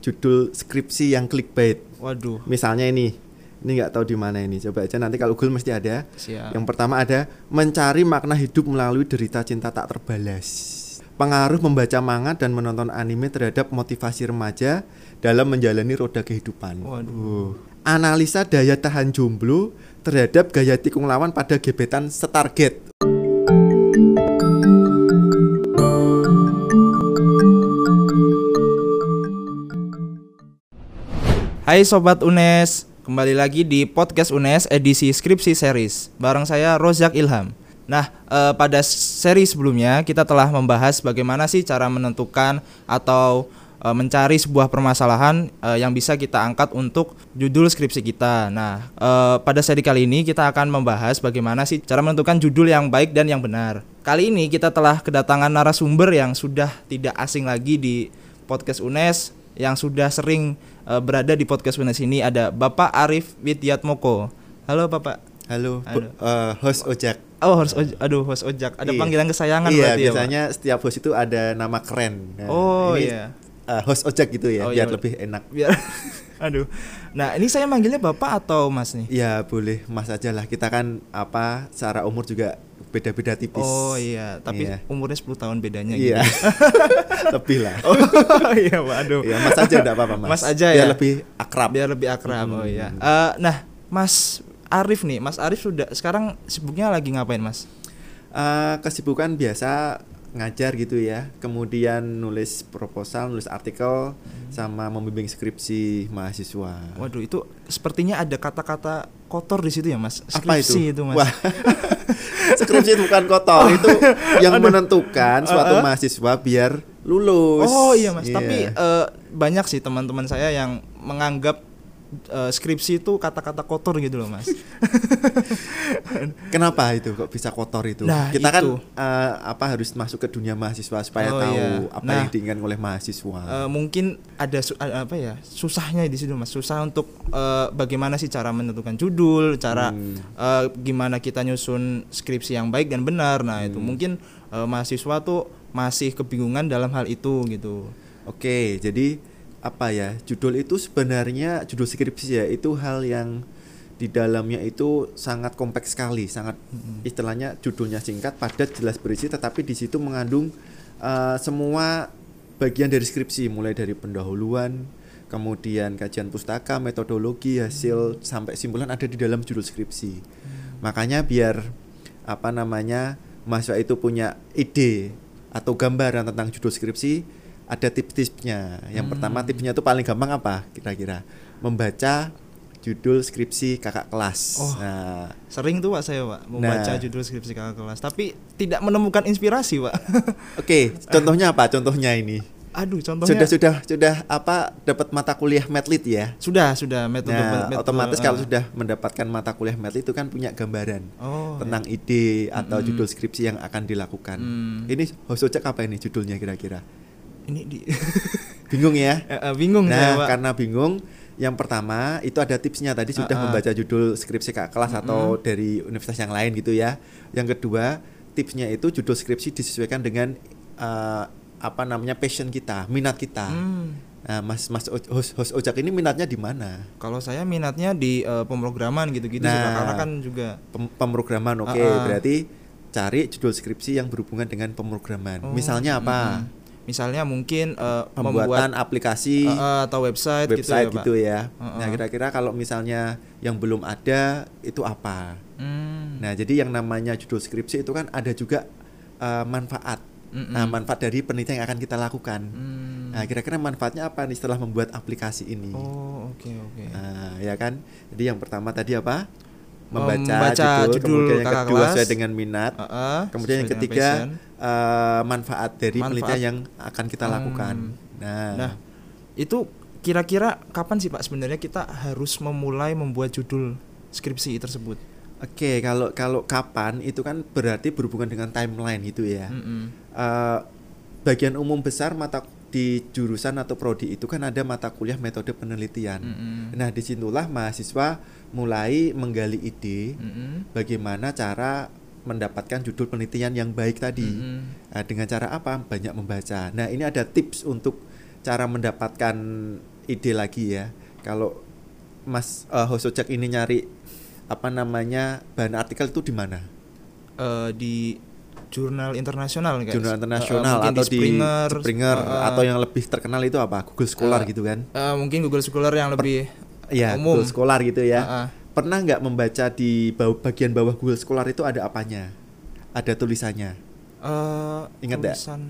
judul skripsi yang clickbait. Waduh. Misalnya ini, ini nggak tahu di mana ini. Coba aja nanti kalau Google mesti ada. Siap. Yang pertama ada mencari makna hidup melalui derita cinta tak terbalas. Pengaruh membaca manga dan menonton anime terhadap motivasi remaja dalam menjalani roda kehidupan. Waduh. Analisa daya tahan jomblo terhadap gaya tikung lawan pada gebetan setarget. Hai Sobat UNES, kembali lagi di podcast UNES edisi skripsi series Bareng saya Rozak Ilham. Nah, eh, pada seri sebelumnya kita telah membahas bagaimana sih cara menentukan atau eh, mencari sebuah permasalahan eh, yang bisa kita angkat untuk judul skripsi kita. Nah, eh, pada seri kali ini kita akan membahas bagaimana sih cara menentukan judul yang baik dan yang benar. Kali ini kita telah kedatangan narasumber yang sudah tidak asing lagi di podcast UNES yang sudah sering uh, berada di podcast UNES ini ada Bapak Arif Widyatmoko. Halo Bapak. Halo, Halo. eh, host Ojak. Oh, host ojak. Aduh, host ojak. Ada Iya. panggilan kesayangan iya, berarti ya, Pak? biasanya setiap host itu ada nama keren. Nah, Oh, ini, iya. eh, host Ojak gitu ya, Oh, biar iya. lebih enak. Biar Aduh. Nah, ini saya manggilnya Bapak atau Mas nih? Ya boleh Mas aja lah. Kita kan apa secara umur juga beda-beda tipis. Oh iya, tapi Iya. umurnya 10 tahun bedanya Iya. gitu. lebih lah. Oh iya, Pak. Aduh. Ya, Mas aja enggak apa-apa, Mas. Mas aja Biar ya. lebih akrab. Biar lebih akrab. Oh Hmm. iya. Eh, nah, Mas Arif nih, Mas Arif sudah sekarang sibuknya lagi ngapain, Mas? Eh, kesibukan biasa ngajar gitu ya. Kemudian nulis proposal, nulis artikel sama membimbing skripsi mahasiswa. Waduh, itu sepertinya ada kata-kata kotor di situ ya, Mas. Apa itu? Skripsi itu, Mas. Wah. skripsi itu bukan kotor, itu yang menentukan suatu Uh-uh. mahasiswa biar lulus. Oh iya mas, Iya. tapi eh, banyak sih teman-teman saya yang menganggap eh, skripsi itu kata-kata kotor gitu loh mas. Kenapa itu kok bisa kotor itu? Nah, Kita kan itu. eh, apa harus masuk ke dunia mahasiswa supaya Oh, tahu iya. apa Nah. yang diinginkan oleh mahasiswa. Eh, mungkin ada su- apa ya susahnya di situ mas, susah untuk eh, bagaimana sih cara menentukan judul, cara Hmm. eh, gimana kita nyusun skripsi yang baik dan benar. Nah itu Hmm. mungkin eh, mahasiswa tuh masih kebingungan dalam hal itu gitu. Oke, jadi apa ya? Judul itu sebenarnya judul skripsi ya itu hal yang di dalamnya itu sangat kompleks sekali, sangat istilahnya judulnya singkat, padat, jelas berisi, tetapi di situ mengandung eh, semua bagian dari skripsi, mulai dari pendahuluan, kemudian kajian pustaka, metodologi, hasil sampai simpulan ada di dalam judul skripsi. Makanya biar apa namanya mahasiswa itu punya ide atau gambaran tentang judul skripsi, ada tips-tipsnya. Yang pertama tipsnya itu paling gampang apa kira-kira? Membaca judul skripsi kakak kelas. Oh. Nah, Sering tuh pak saya pak membaca Nah. judul skripsi kakak kelas, tapi tidak menemukan inspirasi pak. oke, contohnya apa? Contohnya ini. Aduh contohnya Sudah sudah sudah apa dapat mata kuliah Medlit ya? sudah sudah metode Nah, otomatis eh, kalau sudah mendapatkan mata kuliah Medlit itu kan punya gambaran oh, tentang ide atau Mm-mm. judul skripsi yang akan dilakukan. Hmm. Ini host Ojek apa ini judulnya kira-kira? Ini di Bingung ya? Eh, bingung saya Nah, pak. karena bingung, yang pertama itu ada tipsnya tadi sudah Ah, ah. membaca judul skripsi kak kelas atau dari universitas yang lain gitu ya. Yang kedua, tipsnya itu judul skripsi disesuaikan dengan eh, apa namanya passion kita, minat kita. Hmm, Nah, Mas Mas O- host, host Ojak ini minatnya di mana? kalau saya minatnya di eh, pemrograman gitu-gitu sih. Nah. karena kan juga Pem- pemrograman, oke. Ah, ah. Berarti cari judul skripsi yang berhubungan dengan pemrograman. Oh, Misalnya apa? mm-mm. Misalnya mungkin eh, Pembuatan membuat aplikasi. eh, atau website, website gitu gitu ya, Pak. ya. Heeh. Nah, kira-kira kalau misalnya yang belum ada itu apa? Hmm. Nah, jadi yang namanya judul skripsi itu kan ada juga eh, manfaat. Mm-mm. Nah, manfaat dari penelitian yang akan kita lakukan. Hmm. Nah, kira-kira manfaatnya apa nih setelah membuat aplikasi ini? Oh, oke oke. Nah, ya kan? Jadi yang pertama tadi apa? Membaca, Membaca judul, judul kemudian yang kedua kelas. sesuai dengan minat. Eh, eh, Kemudian yang ketiga eh, manfaat dari Manfaat. penelitian yang akan kita lakukan. Hmm. Nah, Nah, itu kira-kira kapan sih Pak sebenarnya kita harus memulai membuat judul skripsi tersebut? Oke, kalau kalau kapan itu kan berarti berhubungan dengan timeline gitu ya. Mm-mm. Eh, bagian umum besar mata di jurusan atau prodi itu kan ada mata kuliah metode penelitian. Mm-mm. Nah, di situlah mahasiswa mulai menggali ide Mm-mm. bagaimana cara mendapatkan judul penelitian yang baik tadi. Mm-mm. Nah, dengan cara apa? Banyak membaca. Nah, ini ada tips untuk cara mendapatkan ide lagi ya. Kalau Mas uh, host ojek ini nyari apa namanya bahan artikel itu di mana? Eh, di jurnal internasional guys. Jurnal Eh, internasional mungkin atau di Springer, Springer eh, eh, atau yang lebih terkenal itu apa? Google Scholar Eh, gitu kan? eh, mungkin Google Scholar yang lebih Iya, umum. Google Scholar gitu ya. Eh, eh. Pernah nggak membaca di bawah, bagian bawah Google Scholar itu ada apanya? Ada tulisannya. Eh, Ingat tulisan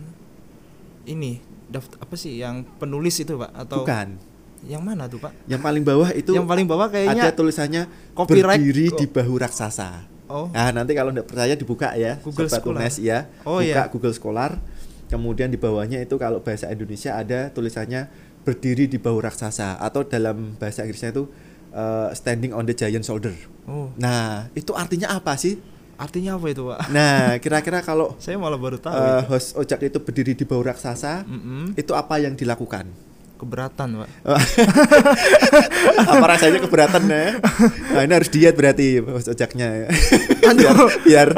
ini daft apa sih yang penulis itu pak atau Bukan. yang mana tuh pak? Yang paling bawah itu yang paling bawah ada kayaknya tulisannya copyright berdiri di bahu raksasa. Oh Nah, nanti kalau nggak percaya dibuka ya, Google Sobat Scholar. Unes ya. Oh, buka iya. Google Scholar. Kemudian di bawahnya itu kalau bahasa Indonesia ada tulisannya berdiri di bahu raksasa atau dalam bahasa Inggrisnya itu uh, standing on the giant shoulder. oh Nah, itu artinya apa sih? artinya apa itu pak? Nah, kira-kira kalau Saya malah baru tahu. uh, itu. host ojek itu berdiri di bahu raksasa, Mm-mm. itu apa yang dilakukan? Keberatan pak. apa rasanya keberatan ya? Nah, ini harus diet berarti host ojaknya. biar, biar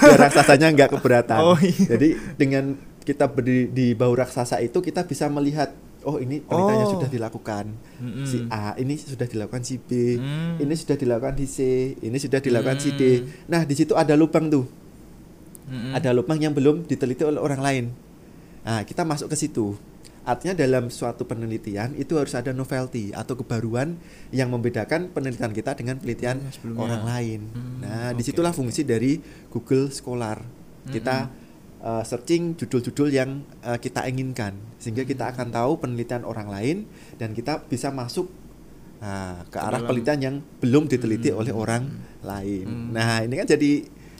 biar raksasanya nggak keberatan. Oh, iya. Jadi dengan kita berdiri di bahu raksasa itu kita bisa melihat oh ini penelitiannya Oh. sudah dilakukan Mm-mm. si A, ini sudah dilakukan si B, Hmm. ini sudah dilakukan di C, ini sudah dilakukan si D. Hmm. Nah, di situ ada lubang tuh. Mm-mm. Ada lubang yang belum diteliti oleh orang lain. Nah, kita masuk ke situ. Artinya dalam suatu penelitian itu harus ada novelty atau kebaruan yang membedakan penelitian kita dengan penelitian Yang sebelumnya. orang lain. Hmm, nah, oke, di situlah fungsi dari Google Scholar. Kita uh, searching judul-judul yang uh, kita inginkan, sehingga kita Hmm. akan tahu penelitian orang lain dan kita bisa masuk nah, ke arah dalam- penelitian yang belum diteliti Hmm. oleh orang lain. Hmm. Nah, ini kan jadi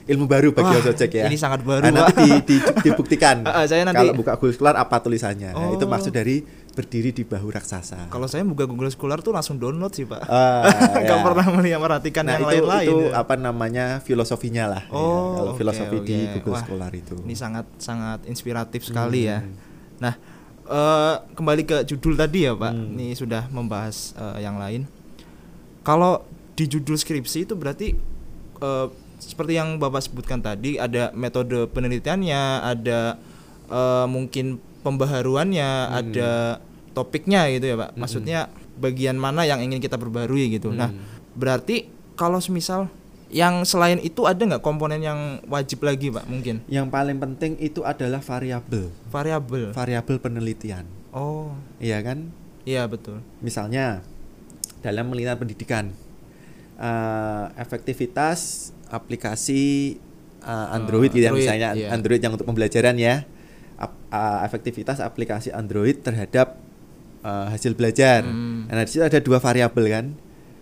ilmu baru bagi Wah, Ojek ya. ini sangat baru, Nah, nanti di, di- dibuktikan. Ah, saya nanti- Kalau buka Google Scholar apa tulisannya? Nah, itu Oh. maksud dari berdiri di bahu raksasa. Kalau saya buka Google Scholar tuh langsung download sih pak. Ah, Nggak ya. pernah melihat perhatikan Nah, yang itu lain-lain. itu ya. apa namanya filosofinya lah. ya. Oh, kalau oke, filosofi di oke. Google Wah, Scholar itu. Ini sangat sangat inspiratif sekali ya. Hmm. Nah, eh, kembali ke judul tadi ya Pak. Hmm. Ini sudah membahas eh, yang lain. Kalau di judul skripsi itu berarti eh, seperti yang Bapak sebutkan tadi ada metode penelitiannya, ada eh, mungkin pembaharuannya, Hmm. ada topiknya gitu ya Pak. Maksudnya bagian mana yang ingin kita perbarui gitu. Nah, Hmm. berarti kalau semisal yang selain itu ada nggak komponen yang wajib lagi Pak mungkin? Yang paling penting itu adalah variabel, Variabel. variabel penelitian. Oh, Iya kan? iya betul. Misalnya dalam penelitian pendidikan, eh, efektivitas aplikasi eh, Android gitu ya Android, misalnya iya. Android yang untuk pembelajaran ya, Ap- eh, efektivitas aplikasi Android terhadap eh, hasil belajar. Hmm. Nah di situ ada dua variabel kan.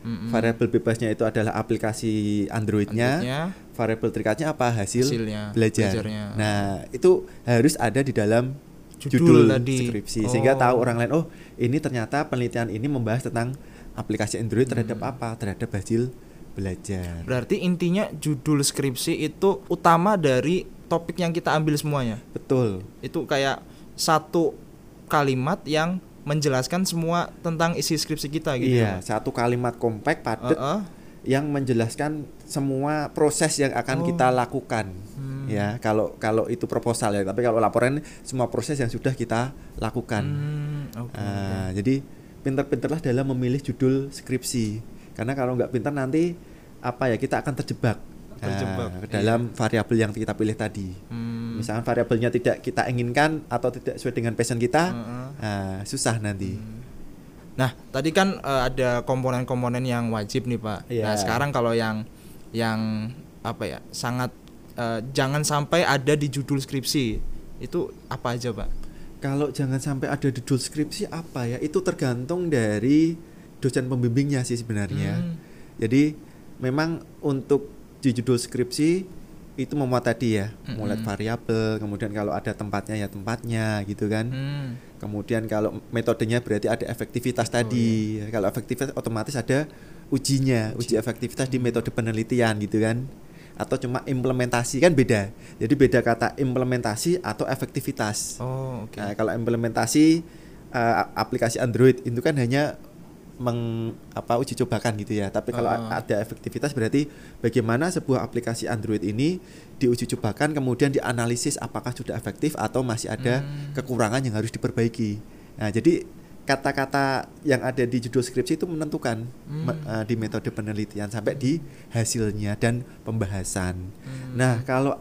Mm-mm. Variabel bebasnya itu adalah aplikasi Androidnya. Androidnya, Variabel terikatnya apa? Hasil hasilnya, belajar. belajarnya. Nah, itu harus ada di dalam Judul judul, tadi. skripsi sehingga Oh. tahu orang lain oh, ini ternyata penelitian ini membahas tentang aplikasi Android terhadap Hmm. apa? Terhadap hasil belajar. Berarti intinya judul skripsi itu utama dari topik yang kita ambil semuanya. Betul. Itu kayak satu kalimat yang menjelaskan semua tentang isi skripsi kita gitu. iya, ya, satu kalimat kompak padat Heeh. yang menjelaskan semua proses yang akan Oh. kita lakukan. Hmm. Ya, kalau kalau itu proposal ya, tapi kalau laporan semua proses yang sudah kita lakukan. Hmm, Ah, oke. jadi pinter-pinterlah dalam memilih judul skripsi. Karena kalau nggak pintar nanti apa ya kita akan terjebak, Terjebak, ah, ke dalam variabel yang kita pilih tadi. Hmm. Misalkan variabelnya tidak kita inginkan atau tidak sesuai dengan passion kita, Heeh. ah, susah nanti. Nah, tadi kan eh, ada komponen-komponen yang wajib nih, Pak. Iya. Nah, sekarang kalau yang yang apa ya? Sangat eh, jangan sampai ada di judul skripsi. Itu apa aja, Pak? Kalau jangan sampai ada di judul skripsi apa ya? Itu tergantung dari dosen pembimbingnya sih sebenarnya. Hmm. Jadi memang untuk di judul skripsi itu memuat tadi ya, mulai Mm-mm. variabel, kemudian kalau ada tempatnya ya tempatnya gitu kan. Hmm. Kemudian kalau metodenya berarti ada efektivitas Oh, tadi. Kalau efektivitas otomatis ada ujinya, uji efektivitas di metode penelitian gitu kan. Atau cuma implementasi kan beda. Jadi beda kata implementasi atau efektivitas. Oh, oke. Nah, kalau implementasi eh, aplikasi Android itu kan hanya meng apa uji cobakan gitu ya. Tapi kalau Ah. ada efektivitas berarti bagaimana sebuah aplikasi Android ini diuji cobakan kemudian dianalisis apakah sudah efektif atau masih ada Hmm. kekurangan yang harus diperbaiki. Nah, jadi kata-kata yang ada di judul skripsi itu menentukan Hmm. me- eh, di metode penelitian sampai di hasilnya dan pembahasan. Hmm. Nah, kalau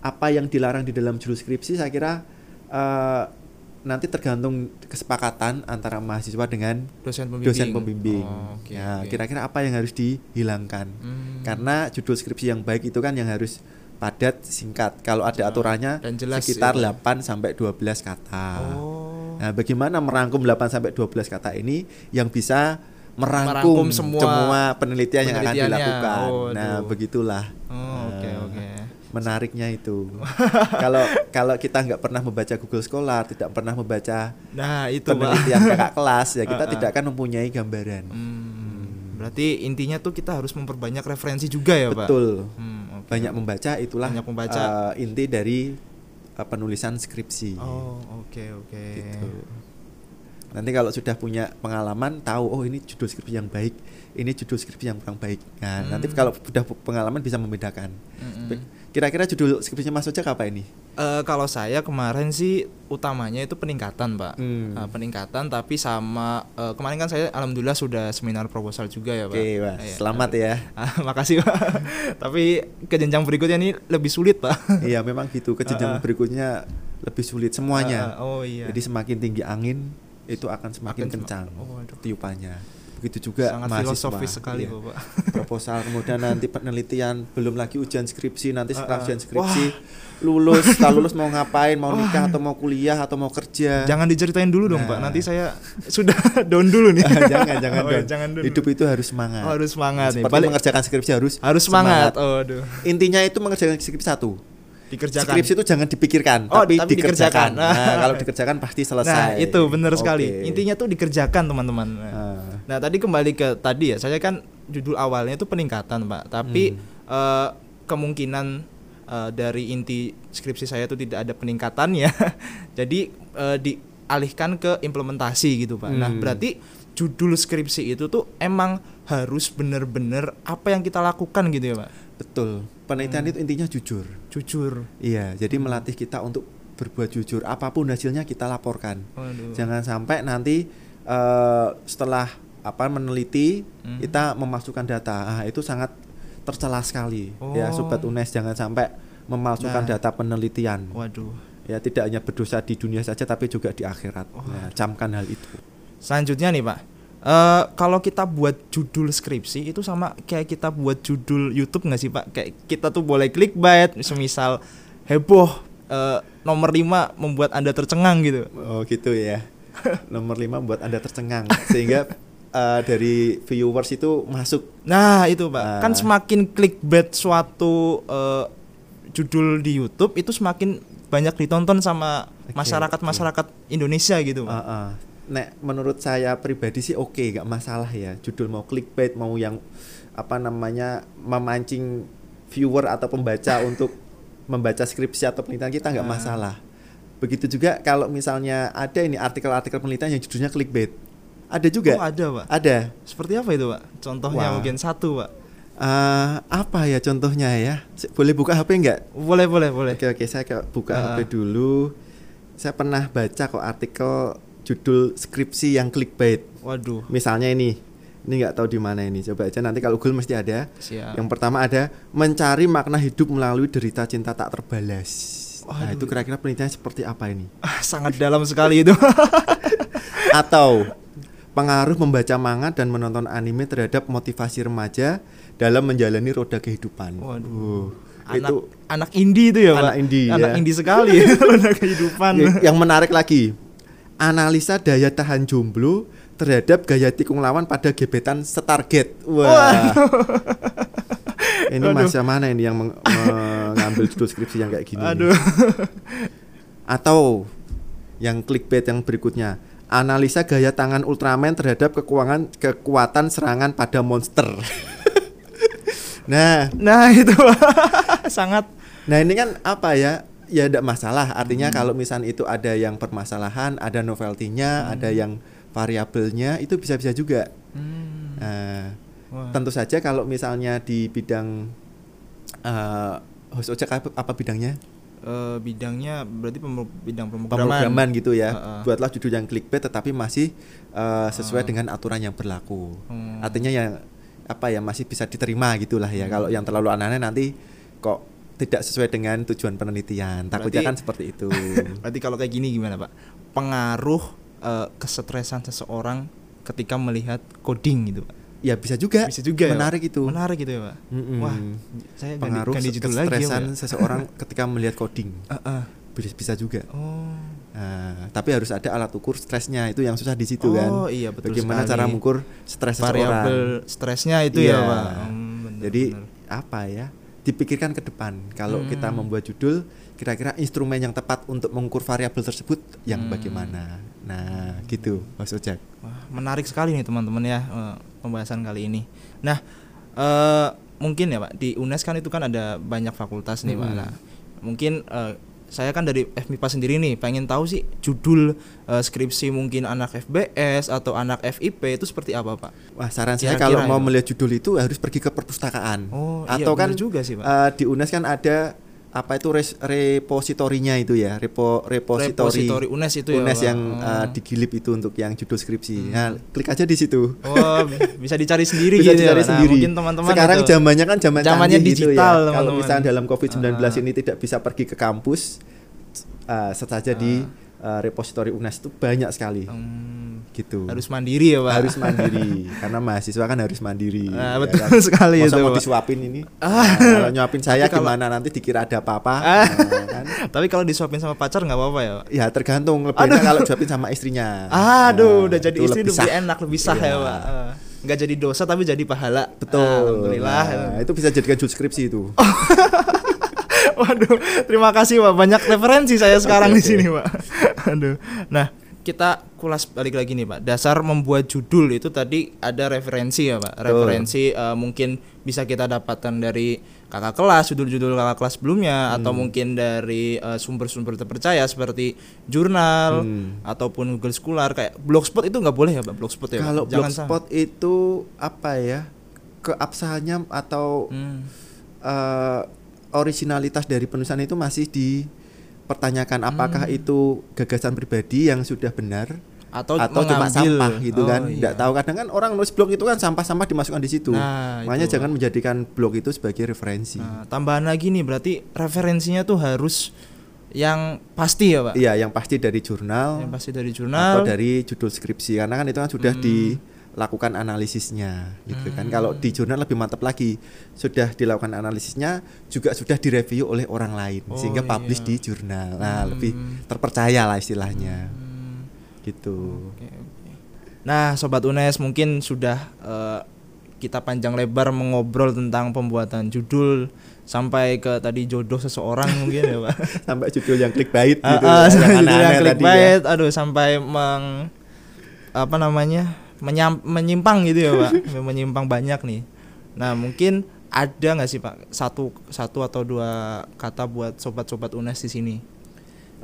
apa yang dilarang di dalam judul skripsi saya kira eh, nanti tergantung kesepakatan antara mahasiswa dengan dosen pembimbing. dosen pembimbing. Oh, oke, ya, oke. kira-kira apa yang harus dihilangkan? Hmm. Karena judul skripsi yang baik itu kan yang harus padat, singkat. Kalau ada Oh, aturannya dan jelas sekitar itu. 8 sampai 12 kata. Oh. Nah, bagaimana merangkum 8 sampai 12 kata ini yang bisa Merangkum merangkum, semua penelitian yang akan dilakukan. Oh, nah, aduh. begitulah. Oh, oke Nah, oke. Menariknya itu. Kalau kalau kita nggak pernah membaca Google Scholar, tidak pernah membaca Nah, itu penelitian kakak kelas, ya kita Ah, ah. tidak akan mempunyai gambaran. Hmm, Berarti intinya tuh kita harus memperbanyak referensi juga ya, Pak. Betul. Hmm, oke. Banyak membaca itulah Banyak membaca. eh, inti dari penulisan skripsi. Oh, oke oke. Gitu. Nanti kalau sudah punya pengalaman tahu oh ini judul skripsi yang baik, ini judul skripsi yang kurang baik. Nah, nanti Hmm. kalau sudah pengalaman bisa membedakan. Mm-mm. Kira-kira judul skripsinya Mas Ojek apa ini? Eh, kalau saya kemarin sih utamanya itu peningkatan, Pak. Hmm. Eh, peningkatan tapi sama eh, kemarin kan saya alhamdulillah sudah seminar proposal juga ya, Pak. Oke, wah, Iya. selamat ya. Ah, makasih, Pak. tapi ke jenjang berikutnya ini lebih sulit, Pak. Iya, memang gitu. Ke jenjang berikutnya lebih sulit semuanya. Ah, oh iya. Jadi semakin tinggi angin itu akan semakin Akan sem- kencang oh, aduh. tiupannya. Begitu juga Sangat mahasiswa. filosofis sekali, Iya. Bapak. Proposal kemudian nanti penelitian, belum lagi ujian skripsi, nanti Ah, ah. setelah ujian skripsi lulus, setelah lulus mau ngapain, mau nikah atau mau kuliah atau mau kerja. Jangan diceritain dulu dong, Pak. Nah. Nanti saya sudah down dulu nih. jangan jangan Oh, iya, dong. jangan dulu. Hidup itu harus semangat. Oh, harus semangat nih. Seperti Balik- mengerjakan skripsi harus harus semangat. Oh, aduh. Intinya itu mengerjakan skripsi satu. Dikerjakan. Skripsi itu jangan dipikirkan, Oh, tapi, tapi dikerjakan. dikerjakan. Nah, kalau dikerjakan pasti selesai. Nah, itu benar sekali. Oke. Intinya tuh dikerjakan, teman-teman. Nah. Ah. Nah, tadi kembali ke tadi ya. Saya kan judul awalnya itu peningkatan, Pak. Tapi Hmm. eh, kemungkinan eh, dari inti skripsi saya itu tidak ada peningkatannya. Jadi eh, dialihkan ke implementasi gitu, Pak. Nah, Hmm. berarti judul skripsi itu tuh emang harus bener-bener apa yang kita lakukan gitu ya, Pak. Betul. Penelitian Hmm. itu intinya jujur. Jujur. Iya, jadi melatih kita untuk berbuat jujur. Apa pun hasilnya kita laporkan. Waduh. Jangan sampai nanti eh, setelah apa meneliti Hmm. kita memasukkan data. Ah, itu sangat tercela sekali. Ya, Oh. sobat UNES jangan sampai memalsukan Nah. data penelitian. Waduh. Ya, tidak hanya berdosa di dunia saja tapi juga di akhirat. Oh. Nah, camkan hal itu. Selanjutnya nih Pak, Eh kalau kita buat judul skripsi itu sama kayak kita buat judul YouTube nggak sih Pak? Kayak kita tuh boleh clickbait, semisal heboh eh, nomor 5 membuat anda tercengang gitu. Oh, gitu ya. Nomor 5 buat Anda tercengang sehingga eh, dari viewers itu masuk Nah itu Pak, Ah. kan semakin clickbait suatu eh, judul di YouTube itu semakin banyak ditonton sama masyarakat-masyarakat Indonesia gitu Pak. Uh, uh. Nek menurut saya pribadi sih oke nggak masalah ya judul mau clickbait mau yang apa namanya memancing viewer atau pembaca untuk membaca skripsi atau penelitian kita nggak Ah. masalah begitu juga kalau misalnya ada ini artikel-artikel penelitian yang judulnya clickbait ada juga Oh ada Pak. ada Seperti apa itu Pak? Contohnya Wah. mungkin satu Pak. Eh, apa ya contohnya ya boleh buka HP nggak Boleh boleh boleh. Oke oke saya buka Ah. HP dulu. Saya pernah baca kok artikel judul skripsi yang clickbait. Waduh. Misalnya ini, ini nggak tahu di mana ini. Coba aja nanti kalau Google mesti ada. Siap. Yang pertama ada mencari makna hidup melalui derita cinta tak terbalas. Nah, itu kira-kira penelitian seperti apa ini? Ah, sangat dalam sekali itu. Atau pengaruh membaca manga dan menonton anime terhadap motivasi remaja dalam menjalani roda kehidupan. Waduh. Uh, anak itu anak indie itu ya, Pak. Anak indie, Anak ya. indie sekali roda kehidupan. Y- yang menarik lagi analisa daya tahan jomblo terhadap gaya tikung lawan pada gebetan setarget wah ini Aduh. masa mana ini yang meng- mengambil judul skripsi yang kayak gini Aduh. atau yang clickbait yang berikutnya analisa gaya tangan Ultraman terhadap kekuatan kekuatan serangan pada monster nah Nah, itu sangat Nah ini kan apa ya? Ya tidak masalah. Artinya Hmm. kalau misalnya itu ada yang permasalahan, ada novelty-nya, Hmm. ada yang variabelnya, itu bisa-bisa juga. Hmm. Nah, Wah. tentu saja kalau misalnya di bidang uh, host ojek apa, apa bidangnya? Eh, bidangnya berarti pem- bidang pemrograman. pemrograman gitu ya. Heeh. Buatlah judul yang clickbait tetapi masih eh, sesuai dengan aturan yang berlaku. Hmm. Artinya yang apa ya masih bisa diterima gitulah ya. Kalau yang terlalu aneh-aneh nanti kok tidak sesuai dengan tujuan penelitian. Takutnya Berarti- kan seperti itu. Berarti kalau kayak gini gimana pak? Pengaruh eh, kesetresan seseorang ketika melihat coding gitu pak? Ya bisa juga. Bisa juga ya, Menarik Pak? itu. Menarik gitu ya pak? Mm-mm. Wah, saya ganti, pengaruh ganti judul lagi ya, ya? seseorang ketika melihat coding. Ah. Bisa, bisa juga. Oh. Nah, tapi harus ada alat ukur stresnya itu yang susah di situ kan. Oh, iya, betul Bagaimana sekali. cara mengukur stres seseorang. Variabel stresnya itu Iya. ya pak? Hmm, bener, Jadi bener. apa ya? Dipikirkan ke depan. Kalau Hmm. kita membuat judul, kira-kira instrumen yang tepat untuk mengukur variabel tersebut yang Hmm. bagaimana. Nah, gitu, Mas Ojak. Wah, menarik sekali nih teman-teman ya eh, pembahasan kali ini. Nah, eh, mungkin ya Pak di UNES kan itu kan ada banyak fakultas nih Pak. Mm-mm. Nah, mungkin eh, saya kan dari FMIPA sendiri nih pengen tahu sih judul eh, skripsi mungkin anak FBS atau anak FIP itu seperti apa Pak? Wah, saran saya kalau mau ya, melihat judul itu harus pergi ke perpustakaan. Oh, iya, Atau kan juga sih, Pak. eh, di UNES kan ada apa itu res- repositorinya itu ya, repo repositori Repositori UNES itu ya, UNES Pak. yang Oh. eh, digilip itu untuk yang judul skripsi. Nah, klik aja di situ. Oh, bisa dicari sendiri bisa gitu dicari ya. Pak. Nah, sendiri. mungkin teman-teman Sekarang itu- zamannya kan zaman Zamannya canggih gitu digital, ya. Kalau teman-teman. misalnya dalam Covid-19 Ah. ini tidak bisa pergi ke kampus, uh, search saja di uh, repositori UNES itu banyak sekali. Hmm, Gitu. harus mandiri ya, Pak. Harus mandiri karena mahasiswa kan harus mandiri. Ah, ya betul kan? sekali Masa itu, mau Pak. disuapin ini. Nah, kalau nyuapin saya kalau- gimana nanti dikira ada apa-apa. Ah. Nah, kan? Tapi kalau disuapin sama pacar nggak apa-apa ya, Pak? Ya tergantung lebih enak kalau disuapin sama istrinya. Aduh, Nah, udah jadi istri lebih, sah. enak, lebih sah ya, Iya. Pak. Eh, Nggak jadi dosa tapi jadi pahala. Betul. Alhamdulillah. Nah, itu bisa jadikan judul skripsi itu. Waduh, terima kasih Pak. Banyak referensi saya sekarang Oke, di sini, Pak. Aduh. Nah, kita kulas balik lagi nih, Pak. Dasar membuat judul itu tadi ada referensi ya, Pak. Referensi eh, mungkin bisa kita dapatkan dari kakak kelas, judul-judul kakak kelas sebelumnya atau Hmm. mungkin dari eh, sumber-sumber terpercaya seperti jurnal Hmm. ataupun Google Scholar kayak Blogspot itu nggak boleh ya, Pak? Blogspot ya. Kalau blogspot itu apa ya? Keabsahannya atau Hmm. eh, originalitas dari penulisan itu masih dipertanyakan apakah Hmm. itu gagasan pribadi yang sudah benar atau, atau cuma sampah gitu Oh, kan iya. nggak tahu kadang kan orang nulis blog itu kan sampah-sampah dimasukkan di situ Nah, makanya itu. jangan menjadikan blog itu sebagai referensi Nah, tambahan lagi nih berarti referensinya tuh harus yang pasti ya, Pak. iya yang pasti dari jurnal Yang pasti dari atau jurnal. dari judul skripsi karena kan itu kan sudah Hmm. Dilakukan analisisnya gitu kan kalau di jurnal lebih mantap lagi sudah dilakukan analisisnya juga sudah direview oleh orang lain Oh, sehingga publish iya. di jurnal nah Hmm. lebih terpercaya lah istilahnya Hmm, gitu oke, oke. Nah, sobat UNES mungkin sudah eh, kita panjang lebar mengobrol tentang pembuatan judul sampai ke tadi jodoh seseorang mungkin ya, Pak. sampai judul yang clickbait Ah, gitu ya, sampai yang yang ya. aduh sampai meng apa namanya menyam, menyimpang gitu ya pak, menyimpang banyak nih. Nah mungkin ada nggak sih pak satu satu atau dua kata buat sobat-sobat unes di sini?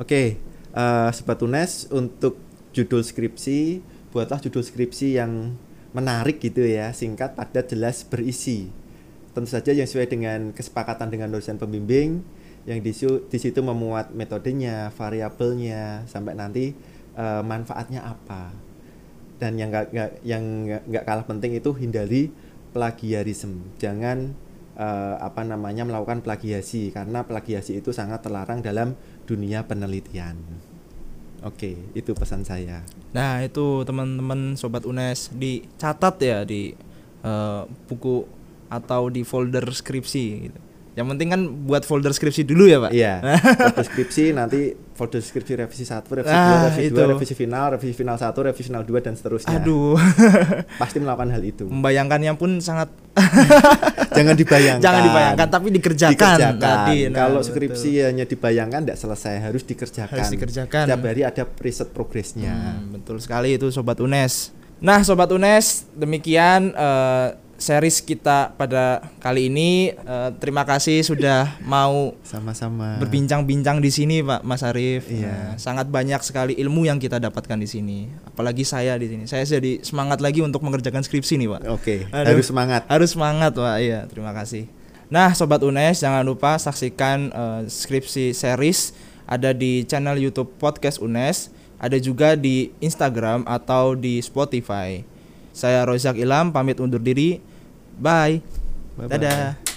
Oke, eh, Sobat Tunes untuk judul skripsi, buatlah judul skripsi yang menarik gitu ya, singkat, padat, jelas, berisi. Tentu saja yang sesuai dengan kesepakatan dengan dosen pembimbing, yang di, situ- di situ memuat metodenya, variabelnya, sampai nanti eh, manfaatnya apa. Dan yang nggak nggak- yang nggak kalah penting itu hindari plagiarisme. Jangan eh, apa namanya melakukan plagiasi karena plagiasi itu sangat terlarang dalam dunia penelitian. Oke, itu pesan saya. Nah itu teman-teman sobat unes dicatat ya di eh, buku atau di folder skripsi. Gitu. Yang penting kan buat folder skripsi dulu ya pak. Iya, folder skripsi nanti folder skripsi revisi 1, revisi 2, Ah, revisi itu. 2, revisi final, revisi final 1, revisi final 2 dan seterusnya. Aduh, Pasti melakukan hal itu. membayangkannya pun sangat Jangan dibayangkan. jangan dibayangkan tapi dikerjakan, dikerjakan. tadi. Nah, Kalau betul. skripsi hanya dibayangkan tidak selesai, harus dikerjakan. Harus dikerjakan. Setiap hari ada riset progresnya. Hmm, betul sekali itu sobat UNES. Nah, sobat UNES, demikian eh, series kita pada kali ini. Eh, terima kasih sudah mau Sama-sama. berbincang-bincang di sini, Pak Mas Arief. Iya. Nah, sangat banyak sekali ilmu yang kita dapatkan di sini. Apalagi saya di sini. Saya jadi semangat lagi untuk mengerjakan skripsi nih, Pak. Oke, Aduh. harus semangat. Harus semangat, Pak. Iya, terima kasih. Nah, sobat UNES jangan lupa saksikan uh, skripsi series ada di channel YouTube Podcast UNES, ada juga di Instagram atau di Spotify. Saya Rozak Ilham pamit undur diri. Bye. Bye-bye. Dadah.